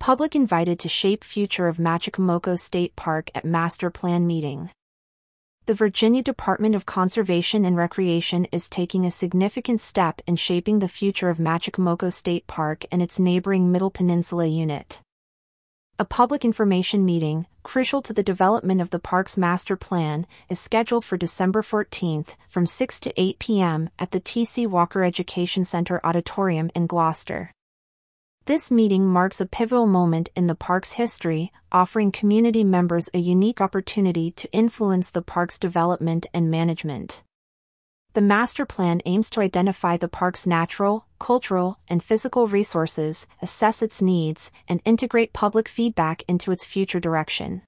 Public invited to shape future of Machicomoco State Park at Master Plan meeting. The Virginia Department of Conservation and Recreation is taking a significant step in shaping the future of Machicomoco State Park and its neighboring Middle Peninsula unit. A public information meeting, crucial to the development of the park's master plan, is scheduled for December 14th from 6 to 8 p.m. at the T.C. Walker Education Center Auditorium in Gloucester. This meeting marks a pivotal moment in the park's history, offering community members a unique opportunity to influence the park's development and management. The master plan aims to identify the park's natural, cultural, and physical resources, assess its needs, and integrate public feedback into its future direction.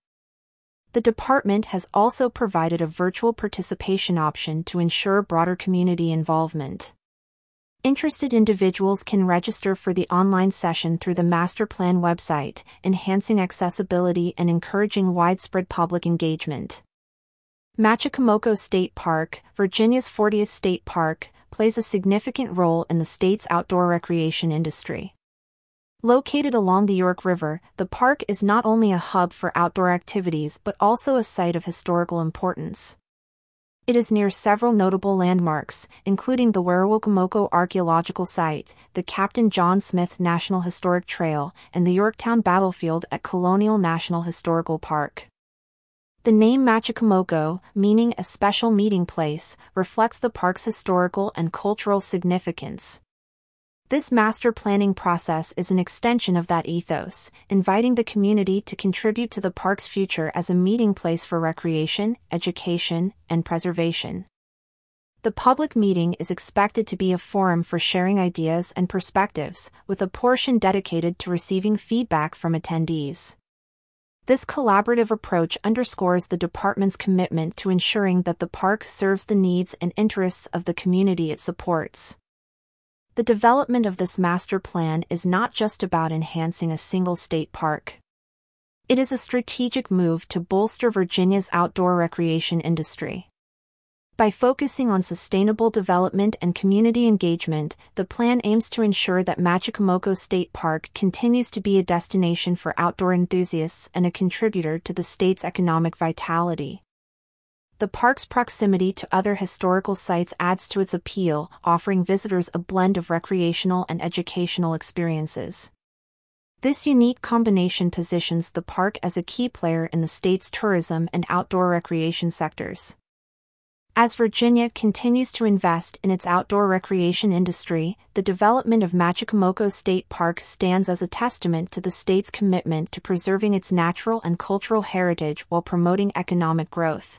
The department has also provided a virtual participation option to ensure broader community involvement. Interested individuals can register for the online session through the Master Plan website, enhancing accessibility and encouraging widespread public engagement. Machicomoco State Park, Virginia's 40th state park, plays a significant role in the state's outdoor recreation industry. Located along the York River, the park is not only a hub for outdoor activities but also a site of historical importance. It is near several notable landmarks, including the Werowocomoco Archaeological Site, the Captain John Smith National Historic Trail, and the Yorktown Battlefield at Colonial National Historical Park. The name Machicomoco, meaning a special meeting place, reflects the park's historical and cultural significance. This master planning process is an extension of that ethos, inviting the community to contribute to the park's future as a meeting place for recreation, education, and preservation. The public meeting is expected to be a forum for sharing ideas and perspectives, with a portion dedicated to receiving feedback from attendees. This collaborative approach underscores the department's commitment to ensuring that the park serves the needs and interests of the community it supports. The development of this master plan is not just about enhancing a single state park. It is a strategic move to bolster Virginia's outdoor recreation industry. By focusing on sustainable development and community engagement, the plan aims to ensure that Machicomoco State Park continues to be a destination for outdoor enthusiasts and a contributor to the state's economic vitality. The park's proximity to other historical sites adds to its appeal, offering visitors a blend of recreational and educational experiences. This unique combination positions the park as a key player in the state's tourism and outdoor recreation sectors. As Virginia continues to invest in its outdoor recreation industry, the development of Machicomoco State Park stands as a testament to the state's commitment to preserving its natural and cultural heritage while promoting economic growth.